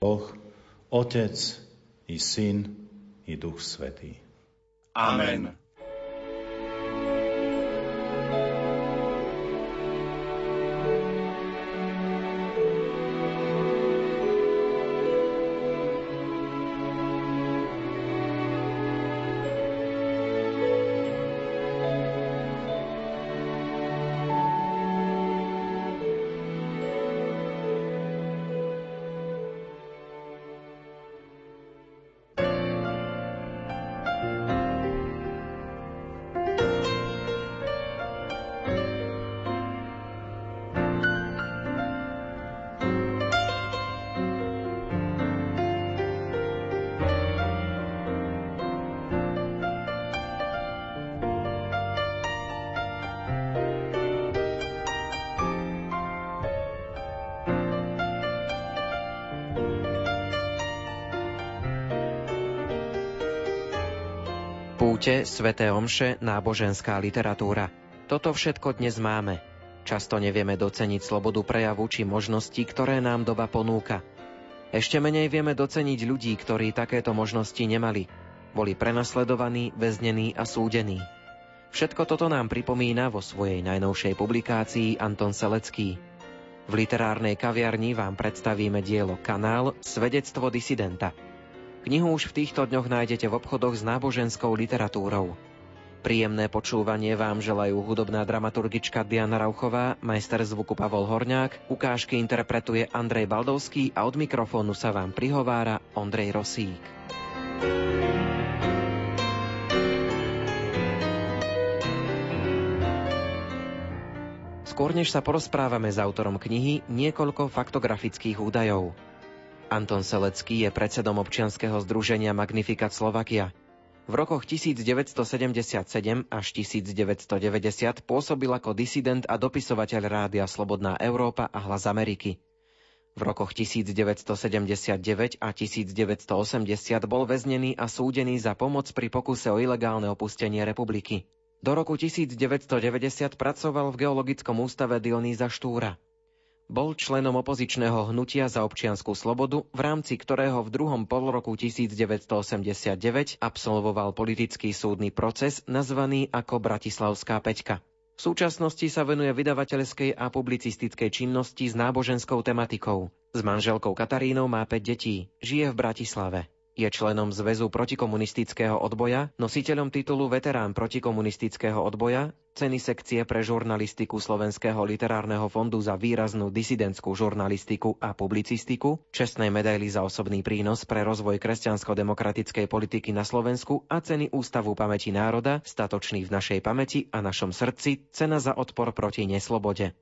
Boh, Otec i Syn i Duch Svetý. Amen. Sveté omše, náboženská literatúra. Toto všetko dnes máme. Často nevieme doceniť slobodu prejavu či možnosti, ktoré nám doba ponúka. Ešte menej vieme doceniť ľudí, ktorí takéto možnosti nemali. Boli prenasledovaní, väznení a súdení. Všetko toto nám pripomína vo svojej najnovšej publikácii Anton Selecký. V literárnej kaviarni vám predstavíme dielo Kanál Svedectvo disidenta – Knihu už v týchto dňoch nájdete v obchodoch s náboženskou literatúrou. Príjemné počúvanie vám želajú hudobná dramaturgička Diana Rauchová, majster zvuku Pavol Horňák, ukážky interpretuje Andrej Baldovský a od mikrofónu sa vám prihovára Ondrej Rosík. Skôr než sa porozprávame s autorom knihy, niekoľko faktografických údajov. Anton Selecký je predsedom občianskeho združenia Magnificat Slovakia. V rokoch 1977 až 1990 pôsobil ako disident a dopisovateľ rádia Slobodná Európa a Hlas Ameriky. V rokoch 1979 a 1980 bol väznený a súdený za pomoc pri pokuse o ilegálne opustenie republiky. Do roku 1990 pracoval v Geologickom ústave Dionýza Štúra. Bol členom opozičného hnutia za občianskú slobodu, v rámci ktorého v druhom polroku 1989 absolvoval politický súdny proces nazvaný ako Bratislavská peťka. V súčasnosti sa venuje vydavateľskej a publicistickej činnosti s náboženskou tematikou. S manželkou Katarínou má 5 detí, žije v Bratislave. Je členom Zväzu protikomunistického odboja, nositeľom titulu Veterán protikomunistického odboja, ceny sekcie pre žurnalistiku Slovenského literárneho fondu za výraznú disidentskú žurnalistiku a publicistiku, čestnej medaily za osobný prínos pre rozvoj kresťansko-demokratickej politiky na Slovensku a ceny Ústavu pamäti národa, statočný v našej pamäti a našom srdci, cena za odpor proti neslobode.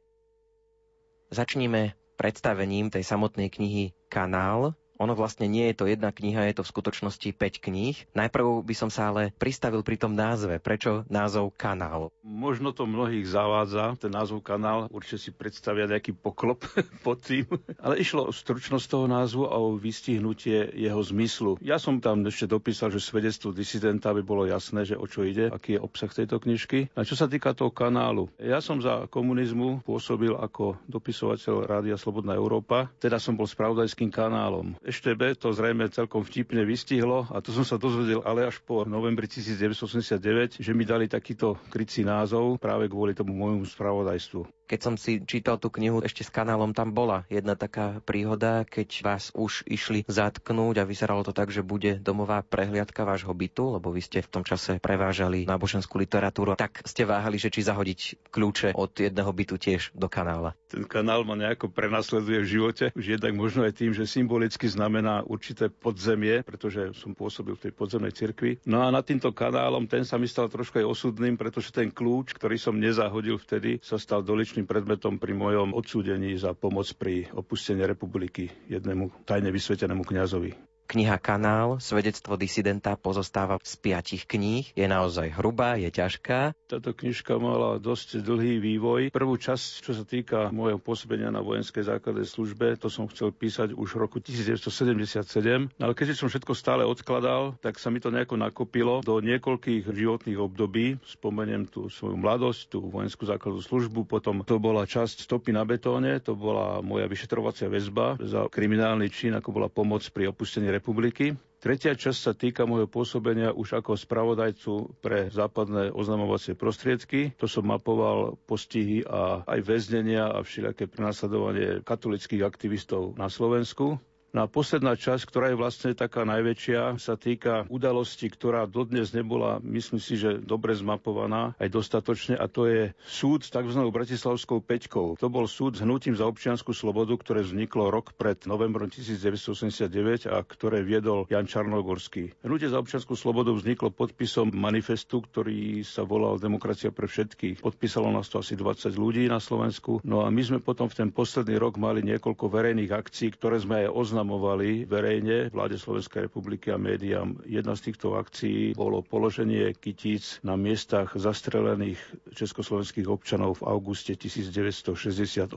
Začníme predstavením tej samotnej knihy Kanál, ono vlastne nie je to jedna kniha, je to v skutočnosti 5 kníh. Najprv by som sa ale pristavil pri tom názve. Prečo názov Kanál? Možno to mnohých zavádza, ten názov Kanál. Určite si predstavia nejaký poklop pod tým. Ale išlo o stručnosť toho názvu a o vystihnutie jeho zmyslu. Ja som tam ešte dopísal, že svedectvo disidenta by bolo jasné, že o čo ide, aký je obsah tejto knižky. A čo sa týka toho kanálu, ja som za komunizmu pôsobil ako dopisovateľ Rádia Slobodná Európa, teda som bol spravodajským kanálom. EŠTB to zrejme celkom vtipne vystihlo a to som sa dozvedel ale až po novembri 1989, že mi dali takýto krycí názov práve kvôli tomu môjmu spravodajstvu. Keď som si čítal tú knihu ešte s kanálom, tam bola jedna taká príhoda, keď vás už išli zatknúť a vyzeralo to tak, že bude domová prehliadka vášho bytu, lebo vy ste v tom čase prevážali náboženskú literatúru, tak ste váhali, že či zahodiť kľúče od jedného bytu tiež do kanála. Ten kanál ma nejako prenasleduje v živote, už jednak možno aj tým, že symbolicky znamená určité podzemie, pretože som pôsobil v tej podzemnej cirkvi. No a nad týmto kanálom ten sa mi stal trošku aj osudným, pretože ten kľúč, ktorý som nezahodil vtedy, sa stal doličným spoločným predmetom pri mojom odsúdení za pomoc pri opustení republiky jednému tajne vysvetenému kňazovi. Kniha Kanál, svedectvo disidenta pozostáva z piatich kníh, je naozaj hrubá, je ťažká Táto knižka mala dosť dlhý vývoj. Prvú časť, čo sa týka môjho pôsobenia na vojenskej základnej službe, to som chcel písať už v roku 1977. No ale keďže som všetko stále odkladal, tak sa mi to nejako nakopilo do niekoľkých životných období. Spomeniem tú svoju mladosť, tú vojenskú základnú službu, potom to bola časť stopy na betóne, to bola moja vyšetrovacia väzba za kriminálny čin, ako bola pomoc pri opustení republiky. Tretia časť sa týka môjho pôsobenia už ako spravodajcu pre západné oznamovacie prostriedky. To som mapoval postihy a aj väznenia a všelijaké prenasledovanie katolických aktivistov na Slovensku. No a posledná časť, ktorá je vlastne taká najväčšia, sa týka udalosti, ktorá dodnes nebola, myslím si, že dobre zmapovaná aj dostatočne, a to je súd s tzv. Bratislavskou peťkou. To bol súd s hnutím za občianskú slobodu, ktoré vzniklo rok pred novembrom 1989 a ktoré viedol Jan Čarnogorský. Hnutie za občianskú slobodu vzniklo podpisom manifestu, ktorý sa volal Demokracia pre všetkých. Podpísalo nás to asi 20 ľudí na Slovensku. No a my sme potom v ten posledný rok mali niekoľko verejných akcií, ktoré sme aj oznamovali oznamovali verejne vláde Slovenskej republiky a médiám. Jedna z týchto akcií bolo položenie kytíc na miestach zastrelených československých občanov v auguste 1968.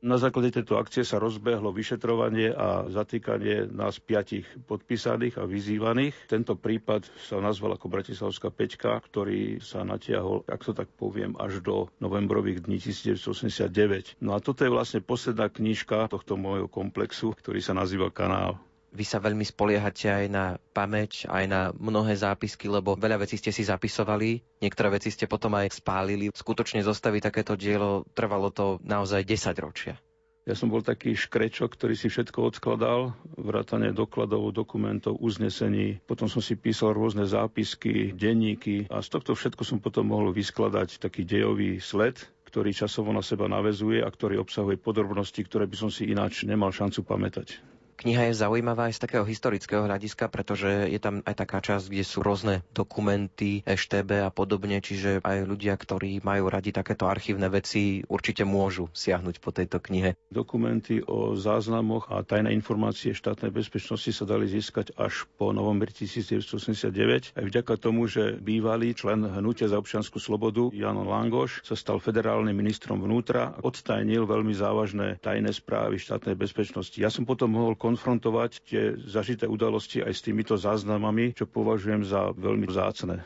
Na základe tejto akcie sa rozbehlo vyšetrovanie a zatýkanie nás piatich podpísaných a vyzývaných. Tento prípad sa nazval ako Bratislavská peťka, ktorý sa natiahol, ak to tak poviem, až do novembrových dní 1989. No a toto je vlastne posledná knižka tohto môjho komplexu, ktorý sa nazýva kanál. Vy sa veľmi spoliehate aj na pamäť, aj na mnohé zápisky, lebo veľa vecí ste si zapisovali, niektoré veci ste potom aj spálili. Skutočne zostaviť takéto dielo trvalo to naozaj 10 ročia. Ja som bol taký škrečok, ktorý si všetko odkladal, vrátane dokladov, dokumentov, uznesení. Potom som si písal rôzne zápisky, denníky a z tohto všetko som potom mohol vyskladať taký dejový sled, ktorý časovo na seba navezuje a ktorý obsahuje podrobnosti, ktoré by som si ináč nemal šancu pamätať. Kniha je zaujímavá aj z takého historického hľadiska, pretože je tam aj taká časť, kde sú rôzne dokumenty, EŠTB a podobne, čiže aj ľudia, ktorí majú radi takéto archívne veci, určite môžu siahnuť po tejto knihe. Dokumenty o záznamoch a tajné informácie štátnej bezpečnosti sa dali získať až po novembri 1989. Aj vďaka tomu, že bývalý člen hnutia za občiansku slobodu Jan Langoš sa stal federálnym ministrom vnútra a odtajnil veľmi závažné tajné správy štátnej bezpečnosti. Ja som potom mohol konfrontovať tie zažité udalosti aj s týmito záznamami, čo považujem za veľmi vzácne.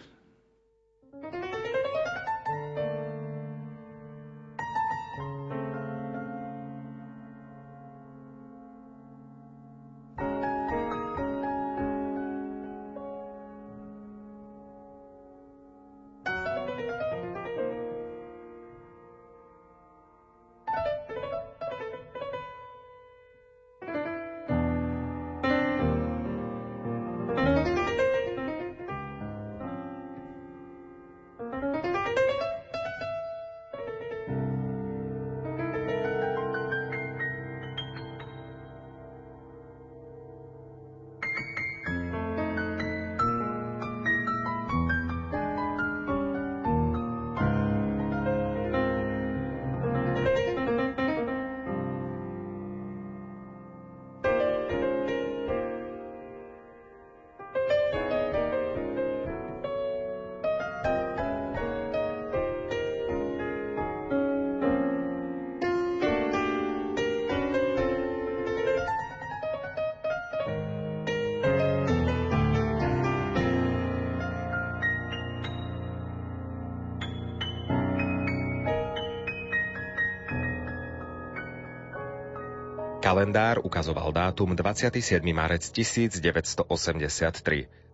Kalendár ukazoval dátum 27. marec 1983.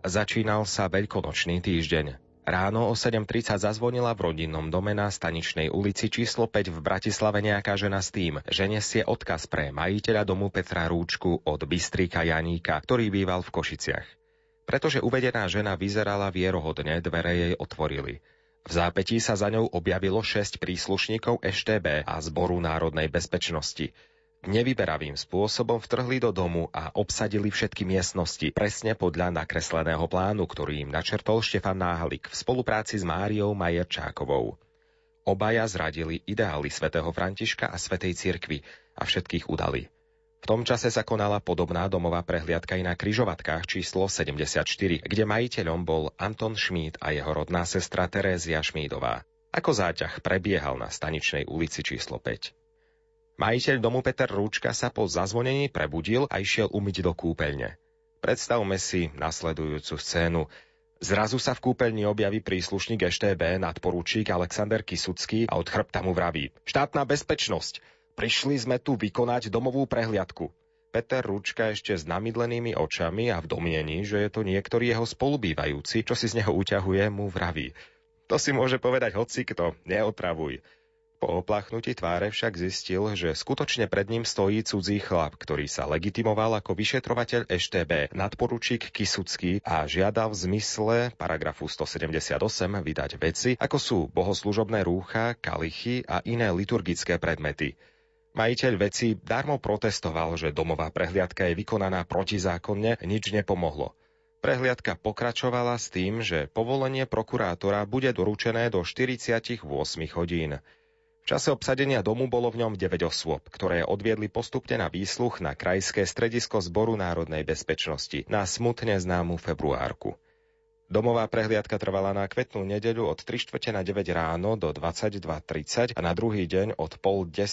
Začínal sa veľkonočný týždeň. Ráno o 7.30 zazvonila v rodinnom dome na Staničnej ulici číslo 5 v Bratislave nejaká žena s tým, že nesie odkaz pre majiteľa domu Petra Rúčku od Bystrika Janíka, ktorý býval v Košiciach. Pretože uvedená žena vyzerala vierohodne, dvere jej otvorili. V zápetí sa za ňou objavilo 6 príslušníkov EŠTB a Zboru národnej bezpečnosti. Nevyberavým spôsobom vtrhli do domu a obsadili všetky miestnosti presne podľa nakresleného plánu, ktorý im načrtol Štefan Náhalik v spolupráci s Máriou Majerčákovou. Obaja zradili ideály svätého Františka a svätej cirkvy a všetkých udali. V tom čase sa konala podobná domová prehliadka aj na kryžovatkách číslo 74, kde majiteľom bol Anton Šmíd a jeho rodná sestra Terézia Šmídová. Ako záťah prebiehal na staničnej ulici číslo 5. Majiteľ domu Peter Rúčka sa po zazvonení prebudil a išiel umyť do kúpeľne. Predstavme si nasledujúcu scénu. Zrazu sa v kúpeľni objaví príslušník EŠTB nadporúčík Alexander Kisucký a od chrbta mu vraví Štátna bezpečnosť! Prišli sme tu vykonať domovú prehliadku. Peter Ručka ešte s namydlenými očami a v domiení, že je to niektorý jeho spolubývajúci, čo si z neho uťahuje, mu vraví. To si môže povedať hocikto, neotravuj. Po opláchnutí tváre však zistil, že skutočne pred ním stojí cudzí chlap, ktorý sa legitimoval ako vyšetrovateľ EŠTB, nadporučík Kisucký a žiadal v zmysle paragrafu 178 vydať veci, ako sú bohoslužobné rúcha, kalichy a iné liturgické predmety. Majiteľ veci darmo protestoval, že domová prehliadka je vykonaná protizákonne, nič nepomohlo. Prehliadka pokračovala s tým, že povolenie prokurátora bude doručené do 48 hodín. Čase obsadenia domu bolo v ňom 9 osôb, ktoré odviedli postupne na výsluch na Krajské stredisko Zboru národnej bezpečnosti na smutne známu februárku. Domová prehliadka trvala na kvetnú nedeľu od 3 čtvrte na 9 ráno do 22.30 a na druhý deň od pol 10.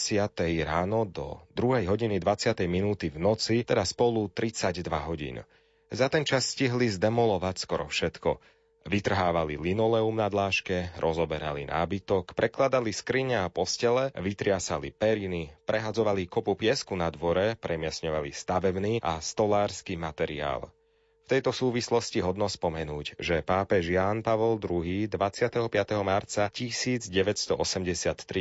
ráno do 2. hodiny 20. minúty v noci, teda spolu 32 hodín. Za ten čas stihli zdemolovať skoro všetko – Vytrhávali linoleum na dláške, rozoberali nábytok, prekladali skriňa a postele, vytriasali periny, prehadzovali kopu piesku na dvore, premiesňovali stavebný a stolársky materiál. V tejto súvislosti hodno spomenúť, že pápež Ján Pavol II 25. marca 1983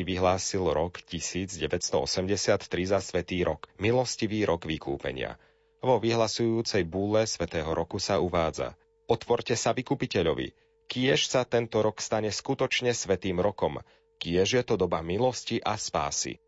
vyhlásil rok 1983 za Svetý rok, milostivý rok vykúpenia. Vo vyhlasujúcej búle Svetého roku sa uvádza – Otvorte sa vykupiteľovi. Kiež sa tento rok stane skutočne svetým rokom. Kiež je to doba milosti a spásy.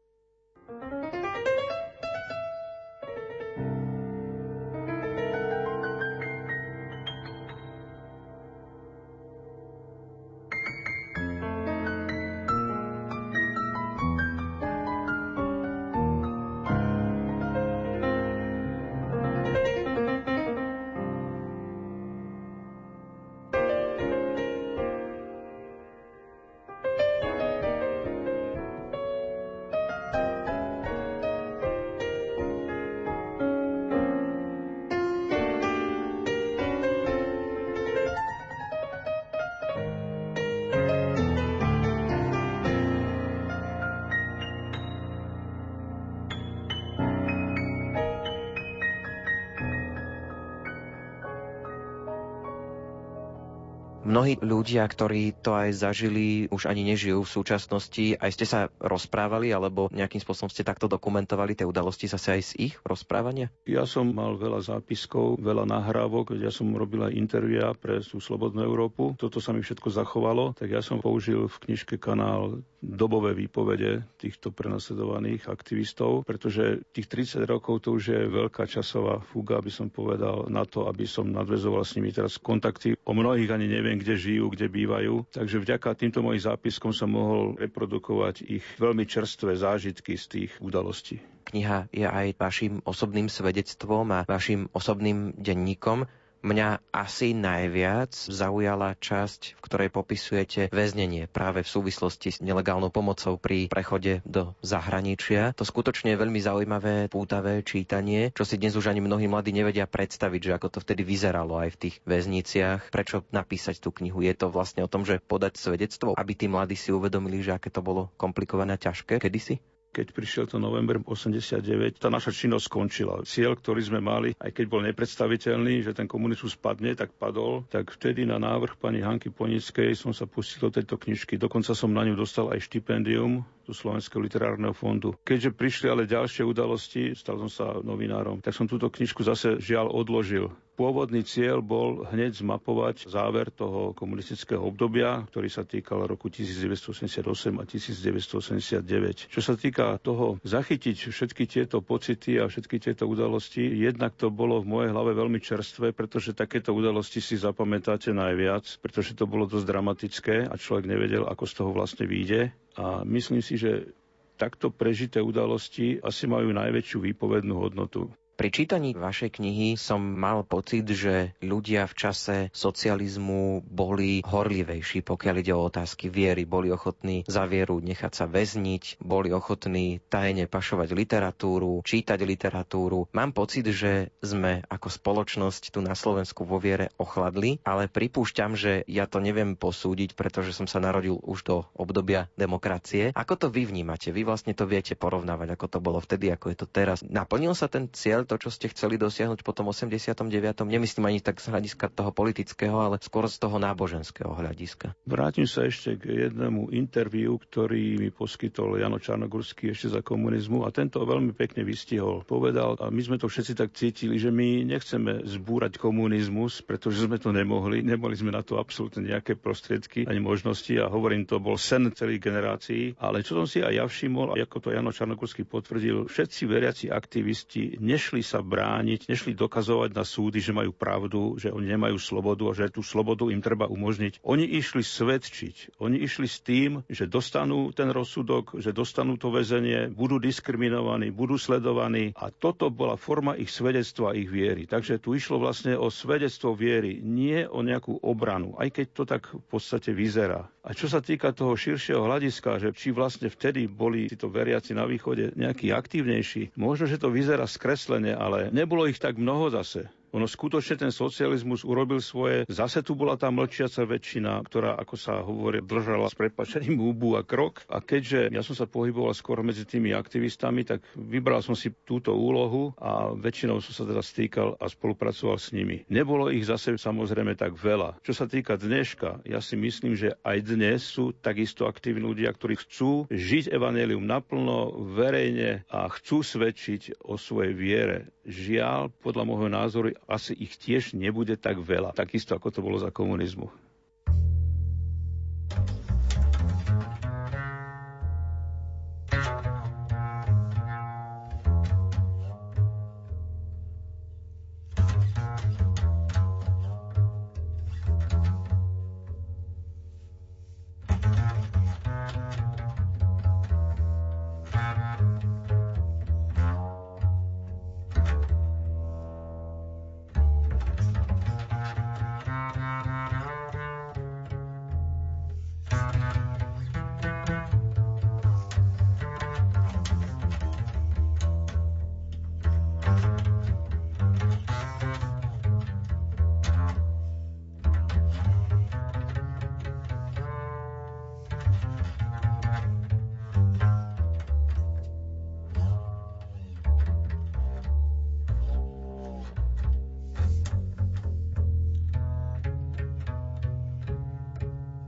Mnohí ľudia, ktorí to aj zažili, už ani nežijú v súčasnosti. Aj ste sa rozprávali, alebo nejakým spôsobom ste takto dokumentovali tie udalosti zase aj z ich rozprávania? Ja som mal veľa zápiskov, veľa nahrávok, ja som robil aj intervia pre tú Slobodnú Európu. Toto sa mi všetko zachovalo, tak ja som použil v knižke kanál dobové výpovede týchto prenasledovaných aktivistov, pretože tých 30 rokov to už je veľká časová fuga, aby som povedal, na to, aby som nadvezoval s nimi teraz kontakty. O mnohých ani neviem, kde žijú, kde bývajú. Takže vďaka týmto mojim zápiskom som mohol reprodukovať ich veľmi čerstvé zážitky z tých udalostí. Kniha je aj vašim osobným svedectvom a vašim osobným denníkom. Mňa asi najviac zaujala časť, v ktorej popisujete väznenie práve v súvislosti s nelegálnou pomocou pri prechode do zahraničia. To skutočne je veľmi zaujímavé, pútavé čítanie, čo si dnes už ani mnohí mladí nevedia predstaviť, že ako to vtedy vyzeralo aj v tých väzniciach. Prečo napísať tú knihu? Je to vlastne o tom, že podať svedectvo, aby tí mladí si uvedomili, že aké to bolo komplikované a ťažké kedysi? Keď prišiel to november 89, tá naša činnosť skončila. Cieľ, ktorý sme mali, aj keď bol nepredstaviteľný, že ten komunizmus padne, tak padol, tak vtedy na návrh pani Hanky Ponickej som sa pustil do tejto knižky. Dokonca som na ňu dostal aj štipendium do Slovenského literárneho fondu. Keďže prišli ale ďalšie udalosti, stal som sa novinárom, tak som túto knižku zase žiaľ odložil. Pôvodný cieľ bol hneď zmapovať záver toho komunistického obdobia, ktorý sa týkal roku 1988 a 1989. Čo sa týka toho zachytiť všetky tieto pocity a všetky tieto udalosti, jednak to bolo v mojej hlave veľmi čerstvé, pretože takéto udalosti si zapamätáte najviac, pretože to bolo dosť dramatické a človek nevedel, ako z toho vlastne vyjde. A myslím si, že takto prežité udalosti asi majú najväčšiu výpovednú hodnotu. Pri čítaní vašej knihy som mal pocit, že ľudia v čase socializmu boli horlivejší, pokiaľ ide o otázky viery. Boli ochotní za vieru nechať sa väzniť, boli ochotní tajne pašovať literatúru, čítať literatúru. Mám pocit, že sme ako spoločnosť tu na Slovensku vo viere ochladli, ale pripúšťam, že ja to neviem posúdiť, pretože som sa narodil už do obdobia demokracie. Ako to vy vnímate? Vy vlastne to viete porovnávať, ako to bolo vtedy, ako je to teraz. Naplnil sa ten cieľ to, čo ste chceli dosiahnuť po tom 89. Nemyslím ani tak z hľadiska toho politického, ale skôr z toho náboženského hľadiska. Vrátim sa ešte k jednému interviu, ktorý mi poskytol Jano Čarnogurský ešte za komunizmu a tento veľmi pekne vystihol. Povedal, a my sme to všetci tak cítili, že my nechceme zbúrať komunizmus, pretože sme to nemohli. Nemali sme na to absolútne nejaké prostriedky ani možnosti a hovorím, to bol sen celých generácií. Ale čo som si aj ja všimol, a ako to Jano Čarnogurský potvrdil, všetci veriaci aktivisti nešli nešli sa brániť, nešli dokazovať na súdy, že majú pravdu, že oni nemajú slobodu a že tú slobodu im treba umožniť. Oni išli svedčiť. Oni išli s tým, že dostanú ten rozsudok, že dostanú to väzenie, budú diskriminovaní, budú sledovaní a toto bola forma ich svedectva, ich viery. Takže tu išlo vlastne o svedectvo viery, nie o nejakú obranu, aj keď to tak v podstate vyzerá. A čo sa týka toho širšieho hľadiska, že či vlastne vtedy boli títo veriaci na východe nejakí aktívnejší, možno, že to vyzerá skreslené, ale nebolo ich tak mnoho zase. Ono skutočne ten socializmus urobil svoje. Zase tu bola tá mlčiaca väčšina, ktorá, ako sa hovorí, držala s prepačením úbu a krok. A keďže ja som sa pohyboval skôr medzi tými aktivistami, tak vybral som si túto úlohu a väčšinou som sa teda stýkal a spolupracoval s nimi. Nebolo ich zase samozrejme tak veľa. Čo sa týka dneška, ja si myslím, že aj dnes sú takisto aktívni ľudia, ktorí chcú žiť evanelium naplno, verejne a chcú svedčiť o svojej viere. Žiaľ, podľa môjho názoru, asi ich tiež nebude tak veľa, takisto ako to bolo za komunizmu.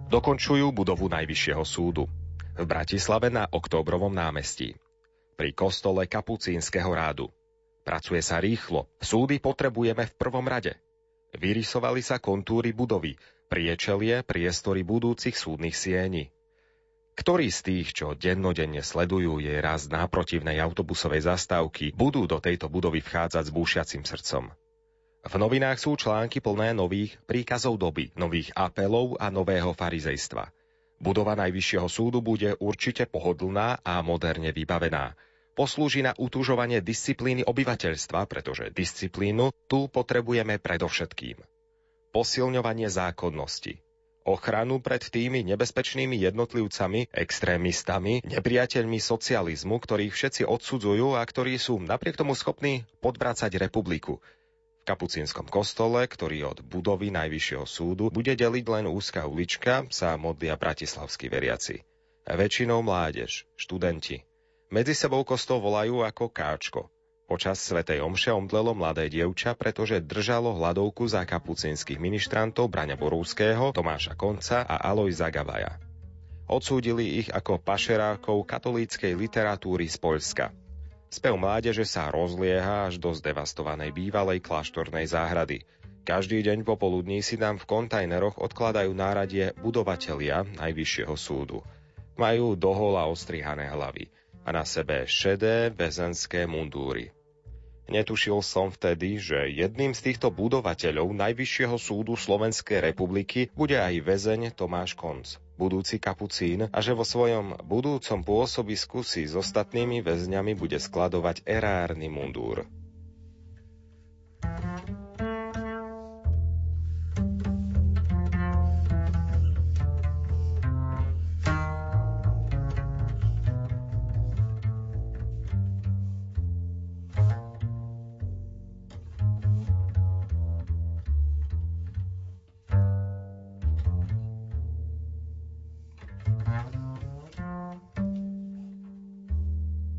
Dokončujú budovu Najvyššieho súdu v Bratislave na Októbrovom námestí. Pri kostole Kapucínskeho rádu. Pracuje sa rýchlo, súdy potrebujeme v prvom rade. Vyrysovali sa kontúry budovy, priečelie, priestory budúcich súdnych sieni. Ktorí z tých, čo dennodenne sledujú jej raz náprotivnej autobusovej zastávky, budú do tejto budovy vchádzať s búšiacim srdcom? V novinách sú články plné nových príkazov doby, nových apelov a nového farizejstva. Budova Najvyššieho súdu bude určite pohodlná a moderne vybavená. Poslúži na utužovanie disciplíny obyvateľstva, pretože disciplínu tu potrebujeme predovšetkým. Posilňovanie zákonnosti, ochranu pred tými nebezpečnými jednotlivcami, extrémistami, nepriateľmi socializmu, ktorých všetci odsudzujú a ktorí sú napriek tomu schopní podvracať republiku, kapucínskom kostole, ktorý od budovy Najvyššieho súdu bude deliť len úzka ulička, sa modlia bratislavskí veriaci. Väčšinou mládež, študenti. Medzi sebou kostol volajú ako káčko. Počas svätej omše omdlelo mladé dievča, pretože držalo hladovku za kapucínskych ministrantov Braňa Borúského, Tomáša Konca a Aloj Zagavaja. Odsúdili ich ako pašerákov katolíckej literatúry z Poľska. Spev mládeže sa rozlieha až do zdevastovanej bývalej kláštornej záhrady. Každý deň popoludní si nám v kontajneroch odkladajú náradie budovatelia Najvyššieho súdu. Majú dohola ostrihané hlavy a na sebe šedé väzenské mundúry. Netušil som vtedy, že jedným z týchto budovateľov Najvyššieho súdu Slovenskej republiky bude aj väzeň Tomáš Konc. Budúci kapucín a že vo svojom budúcom pôsobisku si s ostatnými väzňami bude skladovať erárny mundúr.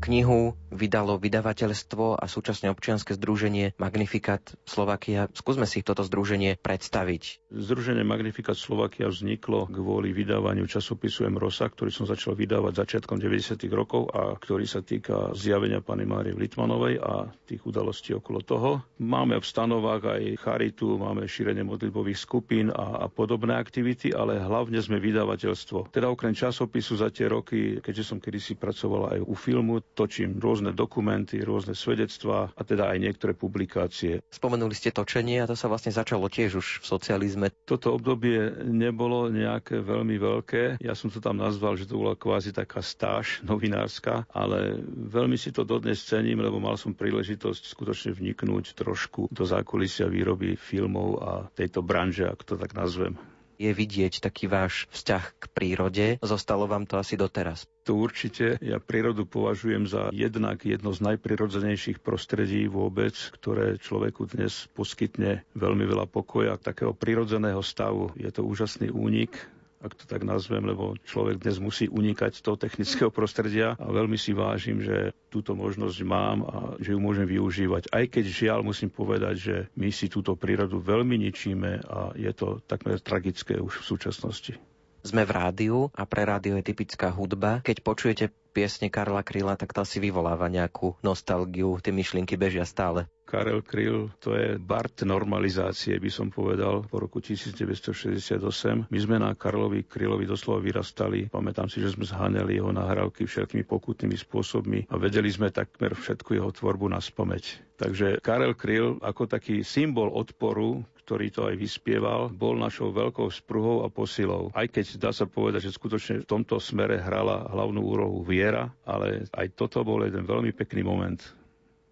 Knihu vydalo vydavateľstvo a súčasne občianske združenie Magnificat Slovakia. Skúsme si toto združenie predstaviť. Združenie Magnificat Slovakia vzniklo kvôli vydávaniu časopisu M. Rosa, ktorý som začal vydávať začiatkom 90. rokov a ktorý sa týka zjavenia pani Márie Litmanovej a tých udalostí okolo toho. Máme v stanovách aj charitu, máme šírenie modlitbových skupín a, a podobné aktivity, ale hlavne sme vydavateľstvo. Teda okrem časopisu za tie roky, keďže som kedysi pracoval aj u filmu, točím rôzne dokumenty, rôzne svedectvá a teda aj niektoré publikácie. Spomenuli ste točenie a to sa vlastne začalo tiež už v socializme. Toto obdobie nebolo nejaké veľmi veľké. Ja som to tam nazval, že to bola kvázi taká stáž novinárska, ale veľmi si to dodnes cením, lebo mal som príležitosť skutočne vniknúť trošku do zákulisia výroby filmov a tejto branže, ak to tak nazvem je vidieť taký váš vzťah k prírode. Zostalo vám to asi doteraz. To určite. Ja prírodu považujem za jednak jedno z najprirodzenejších prostredí vôbec, ktoré človeku dnes poskytne veľmi veľa pokoja, takého prirodzeného stavu. Je to úžasný únik ak to tak nazvem, lebo človek dnes musí unikať z toho technického prostredia a veľmi si vážim, že túto možnosť mám a že ju môžem využívať. Aj keď žiaľ musím povedať, že my si túto prírodu veľmi ničíme a je to takmer tragické už v súčasnosti. Sme v rádiu a pre rádio je typická hudba. Keď počujete piesne Karla Kryla, tak to asi vyvoláva nejakú nostalgiu, tie myšlienky bežia stále. Karel Kryl, to je Bart normalizácie, by som povedal, po roku 1968. My sme na Karlovi Krylovi doslova vyrastali. Pamätám si, že sme zhaneli jeho nahrávky všetkými pokutnými spôsobmi a vedeli sme takmer všetku jeho tvorbu na spomeť. Takže Karel Kryl ako taký symbol odporu, ktorý to aj vyspieval, bol našou veľkou spruhou a posilou. Aj keď dá sa povedať, že skutočne v tomto smere hrala hlavnú úrohu viera, ale aj toto bol jeden veľmi pekný moment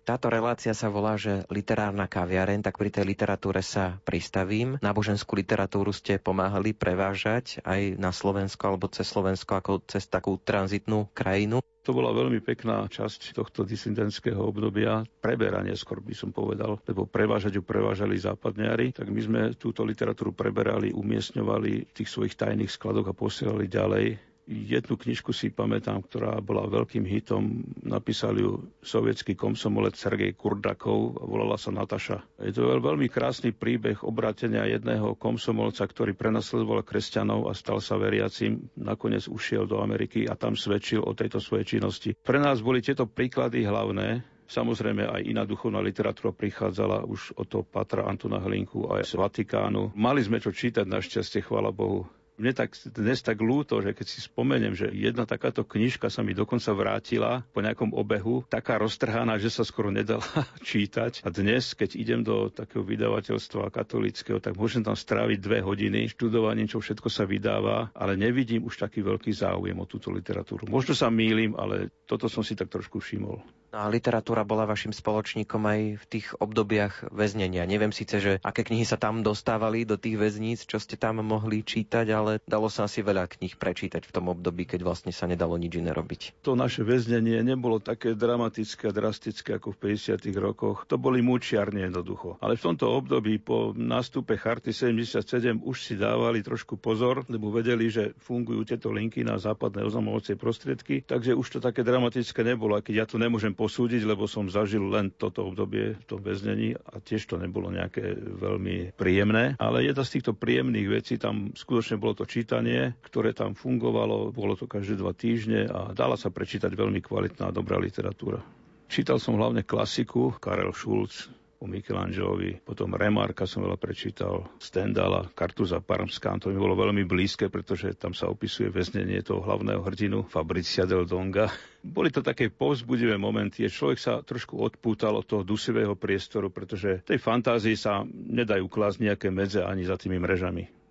táto relácia sa volá, že literárna kaviareň, tak pri tej literatúre sa pristavím. Náboženskú literatúru ste pomáhali prevážať aj na Slovensko alebo cez Slovensko ako cez takú tranzitnú krajinu. To bola veľmi pekná časť tohto disidentského obdobia, preberanie skôr by som povedal, lebo prevážať ju prevážali západňari, tak my sme túto literatúru preberali, umiestňovali v tých svojich tajných skladoch a posielali ďalej Jednu knižku si pamätám, ktorá bola veľkým hitom. Napísal ju sovietský komsomolec Sergej Kurdakov a volala sa Nataša. Je to veľmi krásny príbeh obrátenia jedného komsomolca, ktorý prenasledoval kresťanov a stal sa veriacim. Nakoniec ušiel do Ameriky a tam svedčil o tejto svojej činnosti. Pre nás boli tieto príklady hlavné, Samozrejme aj iná duchovná literatúra prichádzala už od toho Patra Antona Hlinku aj z Vatikánu. Mali sme čo čítať, našťastie, chvala Bohu mne tak dnes tak ľúto, že keď si spomeniem, že jedna takáto knižka sa mi dokonca vrátila po nejakom obehu, taká roztrhaná, že sa skoro nedala čítať. A dnes, keď idem do takého vydavateľstva katolického, tak môžem tam stráviť dve hodiny študovaním, čo všetko sa vydáva, ale nevidím už taký veľký záujem o túto literatúru. Možno sa mýlim, ale toto som si tak trošku všimol. No a literatúra bola vašim spoločníkom aj v tých obdobiach väznenia. Neviem síce, že aké knihy sa tam dostávali do tých väzníc, čo ste tam mohli čítať, ale dalo sa asi veľa kníh prečítať v tom období, keď vlastne sa nedalo nič iné robiť. To naše väznenie nebolo také dramatické a drastické ako v 50. rokoch. To boli múčiarne jednoducho. Ale v tomto období po nástupe Charty 77 už si dávali trošku pozor, lebo vedeli, že fungujú tieto linky na západné oznamovacie prostriedky, takže už to také dramatické nebolo. A keď ja to nemôžem posúdiť, lebo som zažil len toto obdobie v tom väznení a tiež to nebolo nejaké veľmi príjemné. Ale jedna z týchto príjemných vecí, tam skutočne bolo to čítanie, ktoré tam fungovalo, bolo to každé dva týždne a dala sa prečítať veľmi kvalitná dobrá literatúra. Čítal som hlavne klasiku, Karel Schulz, o Michelangelovi, potom Remarka som veľa prečítal, Stendala, Kartuza Parmská, to mi bolo veľmi blízke, pretože tam sa opisuje väznenie toho hlavného hrdinu Fabricia del Donga. Boli to také povzbudivé momenty, človek sa trošku odpútal od toho dusivého priestoru, pretože tej fantázii sa nedajú klásť nejaké medze ani za tými mrežami.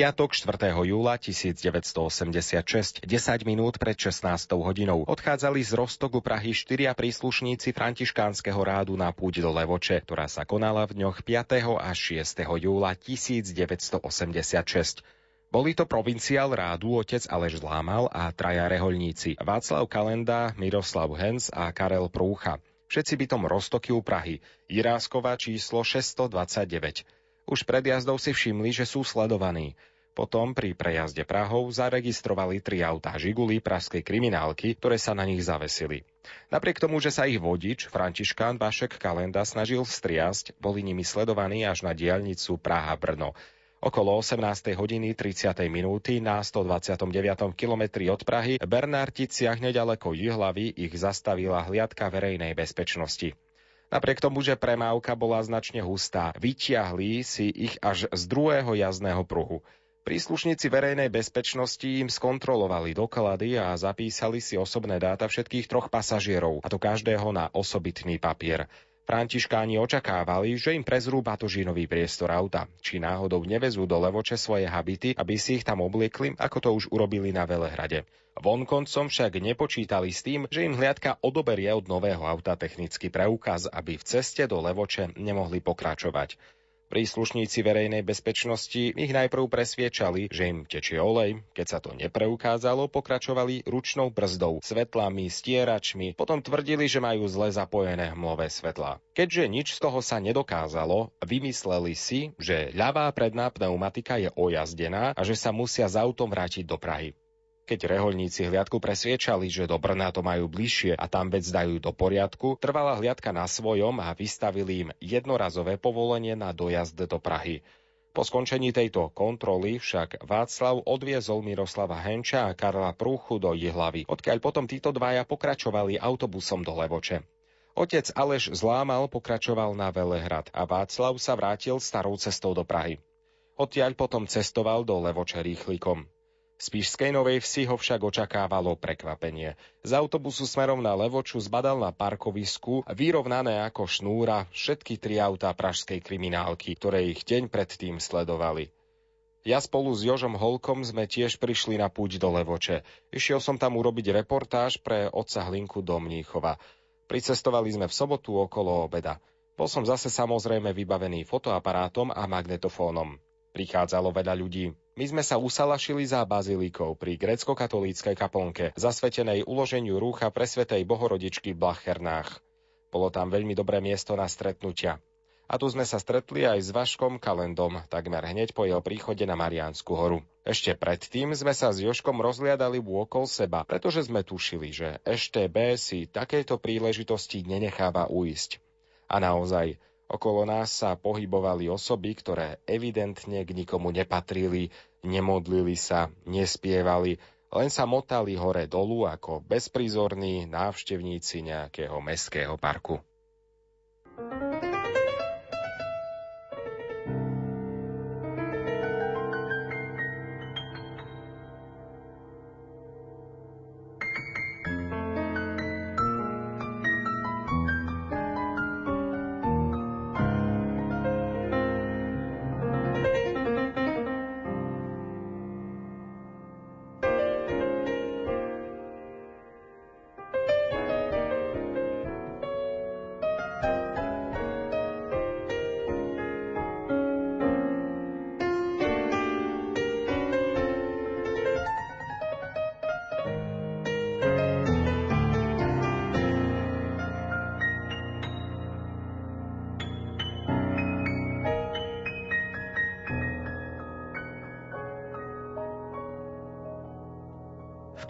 Piatok 4. júla 1986, 10 minút pred 16. hodinou, odchádzali z Rostoku Prahy štyria príslušníci františkánskeho rádu na púť do Levoče, ktorá sa konala v dňoch 5. a 6. júla 1986. Boli to provinciál rádu otec Aleš Zlámal a traja reholníci Václav Kalenda, Miroslav Hens a Karel Prúcha. Všetci bytom Rostoky u Prahy, Jiráskova číslo 629. Už pred jazdou si všimli, že sú sledovaní. Potom pri prejazde Prahou zaregistrovali tri autá Žiguli pražskej kriminálky, ktoré sa na nich zavesili. Napriek tomu, že sa ich vodič, Františkán Vašek Kalenda, snažil striasť, boli nimi sledovaní až na diaľnicu Praha-Brno. Okolo 18. hodiny 30. minúty na 129. kilometri od Prahy Bernardiciach nedaleko Jihlavy ich zastavila hliadka verejnej bezpečnosti. Napriek tomu, že premávka bola značne hustá, vytiahli si ich až z druhého jazdného pruhu. Príslušníci verejnej bezpečnosti im skontrolovali doklady a zapísali si osobné dáta všetkých troch pasažierov, a to každého na osobitný papier. Františkáni očakávali, že im prezrú batožinový priestor auta, či náhodou nevezú do Levoče svoje habity, aby si ich tam obliekli, ako to už urobili na Velehrade. Vonkoncom však nepočítali s tým, že im hliadka odoberie od nového auta technický preukaz, aby v ceste do Levoče nemohli pokračovať. Príslušníci verejnej bezpečnosti ich najprv presviečali, že im tečie olej, keď sa to nepreukázalo, pokračovali ručnou brzdou, svetlami, stieračmi, potom tvrdili, že majú zle zapojené hmlové svetlá. Keďže nič z toho sa nedokázalo, vymysleli si, že ľavá predná pneumatika je ojazdená a že sa musia s autom vrátiť do Prahy. Keď reholníci hliadku presviečali, že do Brna to majú bližšie a tam vec dajú do poriadku, trvala hliadka na svojom a vystavili im jednorazové povolenie na dojazd do Prahy. Po skončení tejto kontroly však Václav odviezol Miroslava Henča a Karla Prúchu do Jihlavy, odkiaľ potom títo dvaja pokračovali autobusom do Levoče. Otec Aleš Zlámal pokračoval na Velehrad a Václav sa vrátil starou cestou do Prahy. Odtiaľ potom cestoval do Levoče rýchlikom. Z Píšskej Novej Vsi ho však očakávalo prekvapenie. Z autobusu smerom na Levoču zbadal na parkovisku vyrovnané ako šnúra všetky tri autá pražskej kriminálky, ktoré ich deň predtým sledovali. Ja spolu s Jožom Holkom sme tiež prišli na púť do Levoče. Išiel som tam urobiť reportáž pre otca Hlinku do Mníchova. Pricestovali sme v sobotu okolo obeda. Bol som zase samozrejme vybavený fotoaparátom a magnetofónom. Prichádzalo veľa ľudí. My sme sa usalašili za bazilikou pri grecko-katolíckej kaplnke, zasvetenej uloženiu rúcha pre svetej bohorodičky v Blachernách. Bolo tam veľmi dobré miesto na stretnutia. A tu sme sa stretli aj s Vaškom Kalendom, takmer hneď po jeho príchode na Mariánsku horu. Ešte predtým sme sa s Joškom rozliadali vôkol seba, pretože sme tušili, že EŠTB si takejto príležitosti nenecháva uísť. A naozaj, Okolo nás sa pohybovali osoby, ktoré evidentne k nikomu nepatrili, nemodlili sa, nespievali, len sa motali hore dolu ako bezprizorní návštevníci nejakého mestského parku.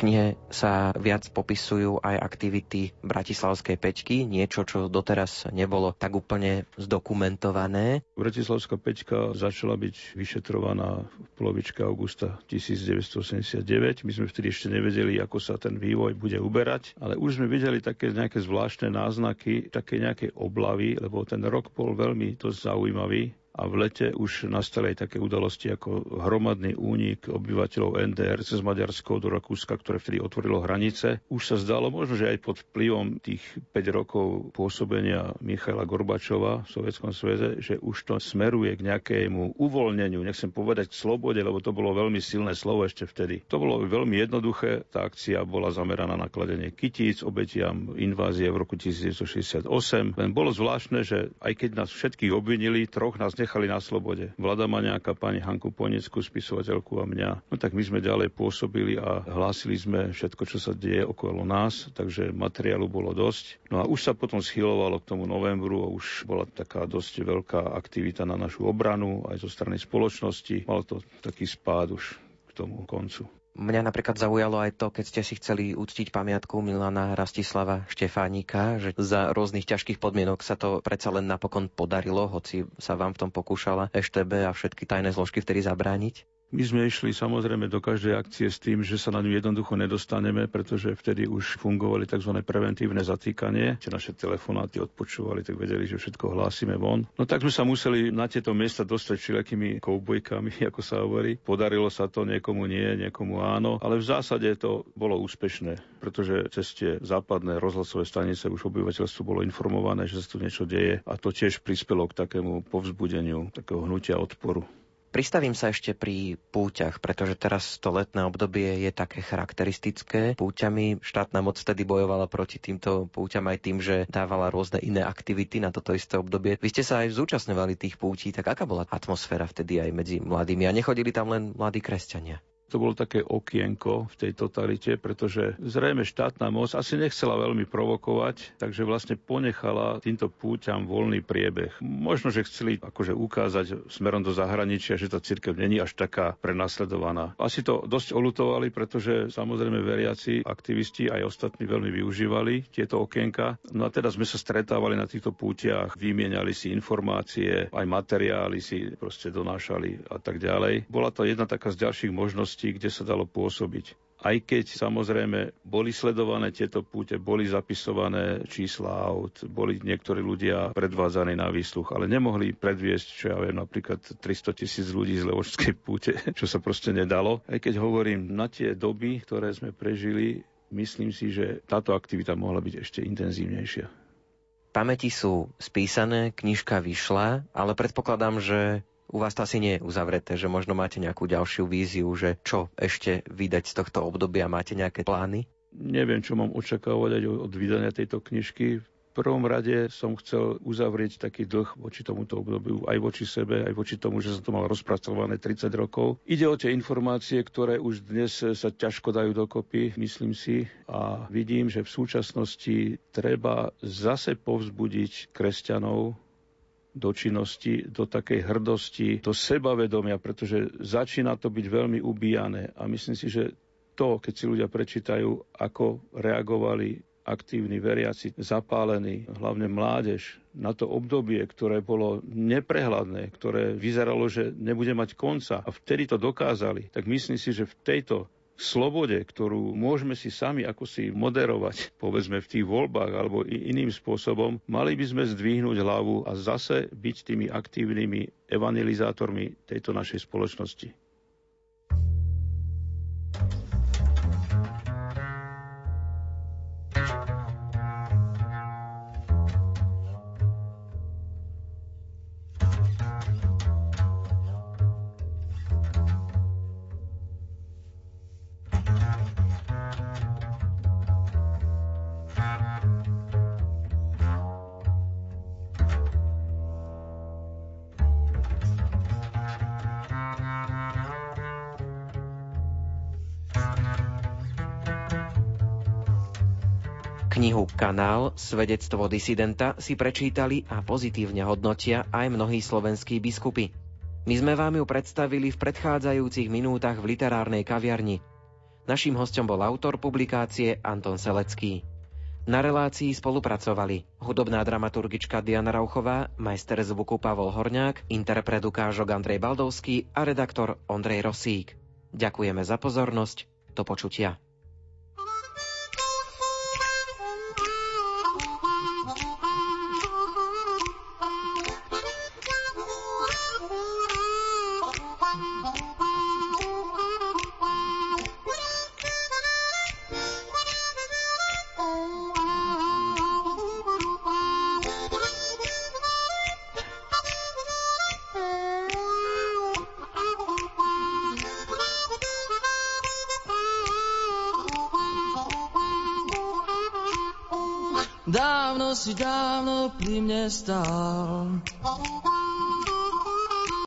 Knihe sa viac popisujú aj aktivity Bratislavskej peťky, niečo, čo doteraz nebolo tak úplne zdokumentované. Bratislavská peťka začala byť vyšetrovaná v polovičke augusta 1989. My sme vtedy ešte nevedeli, ako sa ten vývoj bude uberať, ale už sme videli také nejaké zvláštne náznaky, také nejaké oblavy, lebo ten rok bol veľmi dosť zaujímavý a v lete už nastali aj také udalosti ako hromadný únik obyvateľov NDR cez Maďarsko do Rakúska, ktoré vtedy otvorilo hranice. Už sa zdalo možno, že aj pod vplyvom tých 5 rokov pôsobenia Michaila Gorbačova v Sovjetskom sveze, že už to smeruje k nejakému uvoľneniu, nechcem povedať k slobode, lebo to bolo veľmi silné slovo ešte vtedy. To bolo veľmi jednoduché. Tá akcia bola zameraná na kladenie kytíc obetiam invázie v roku 1968. Len bolo zvláštne, že aj keď nás všetkých obvinili, troch nás nechali na slobode. Vlada Maňáka, pani Hanku Poneckú, spisovateľku a mňa. No tak my sme ďalej pôsobili a hlásili sme všetko, čo sa deje okolo nás, takže materiálu bolo dosť. No a už sa potom schylovalo k tomu novembru a už bola taká dosť veľká aktivita na našu obranu aj zo strany spoločnosti. Mal to taký spád už k tomu koncu. Mňa napríklad zaujalo aj to, keď ste si chceli uctiť pamiatku Milana Rastislava Štefánika, že za rôznych ťažkých podmienok sa to predsa len napokon podarilo, hoci sa vám v tom pokúšala EŠTB a všetky tajné zložky vtedy zabrániť? My sme išli samozrejme do každej akcie s tým, že sa na ňu jednoducho nedostaneme, pretože vtedy už fungovali tzv. preventívne zatýkanie. Tie naše telefonáty odpočúvali, tak vedeli, že všetko hlásime von. No tak sme sa museli na tieto miesta dostať všelijakými koubojkami, ako sa hovorí. Podarilo sa to, niekomu nie, niekomu áno, ale v zásade to bolo úspešné, pretože cez tie západné rozhlasové stanice už obyvateľstvo bolo informované, že sa tu niečo deje a to tiež prispelo k takému povzbudeniu, takého hnutia odporu. Pristavím sa ešte pri púťach, pretože teraz to letné obdobie je také charakteristické. Púťami štátna moc vtedy bojovala proti týmto púťam aj tým, že dávala rôzne iné aktivity na toto isté obdobie. Vy ste sa aj zúčastňovali tých pútí, tak aká bola atmosféra vtedy aj medzi mladými? A nechodili tam len mladí kresťania? To bolo také okienko v tej totalite, pretože zrejme štátna moc asi nechcela veľmi provokovať, takže vlastne ponechala týmto púťam voľný priebeh. Možno, že chceli akože ukázať smerom do zahraničia, že tá cirkev není až taká prenasledovaná. Asi to dosť olutovali, pretože samozrejme veriaci, aktivisti aj ostatní veľmi využívali tieto okienka. No a teda sme sa stretávali na týchto pútiach, vymieniali si informácie, aj materiály si proste donášali a tak ďalej. Bola to jedna taká z ďalších možností oblasti, kde sa dalo pôsobiť. Aj keď samozrejme boli sledované tieto púte, boli zapisované čísla aut, boli niektorí ľudia predvádzaní na výsluch, ale nemohli predviesť, čo ja viem, napríklad 300 tisíc ľudí z Levočskej púte, čo sa proste nedalo. Aj keď hovorím, na tie doby, ktoré sme prežili, myslím si, že táto aktivita mohla byť ešte intenzívnejšia. Pamäti sú spísané, knižka vyšla, ale predpokladám, že u vás to asi nie je uzavreté, že možno máte nejakú ďalšiu víziu, že čo ešte vydať z tohto obdobia, máte nejaké plány? Neviem, čo mám očakávať od vydania tejto knižky. V prvom rade som chcel uzavrieť taký dlh voči tomuto obdobiu, aj voči sebe, aj voči tomu, že som to mal rozpracované 30 rokov. Ide o tie informácie, ktoré už dnes sa ťažko dajú dokopy, myslím si, a vidím, že v súčasnosti treba zase povzbudiť kresťanov, do činnosti, do takej hrdosti, do sebavedomia, pretože začína to byť veľmi ubíjane. A myslím si, že to, keď si ľudia prečítajú, ako reagovali aktívni veriaci, zapálení, hlavne mládež, na to obdobie, ktoré bolo neprehľadné, ktoré vyzeralo, že nebude mať konca a vtedy to dokázali, tak myslím si, že v tejto slobode, ktorú môžeme si sami ako si moderovať, povedzme v tých voľbách alebo iným spôsobom, mali by sme zdvihnúť hlavu a zase byť tými aktívnymi evangelizátormi tejto našej spoločnosti. Kanál, svedectvo disidenta si prečítali a pozitívne hodnotia aj mnohí slovenskí biskupy. My sme vám ju predstavili v predchádzajúcich minútach v literárnej kaviarni. Naším hostom bol autor publikácie Anton Selecký. Na relácii spolupracovali hudobná dramaturgička Diana Rauchová, majster zvuku Pavol Horňák, interpret ukážok Andrej Baldovský a redaktor Ondrej Rosík. Ďakujeme za pozornosť. Do počutia. star.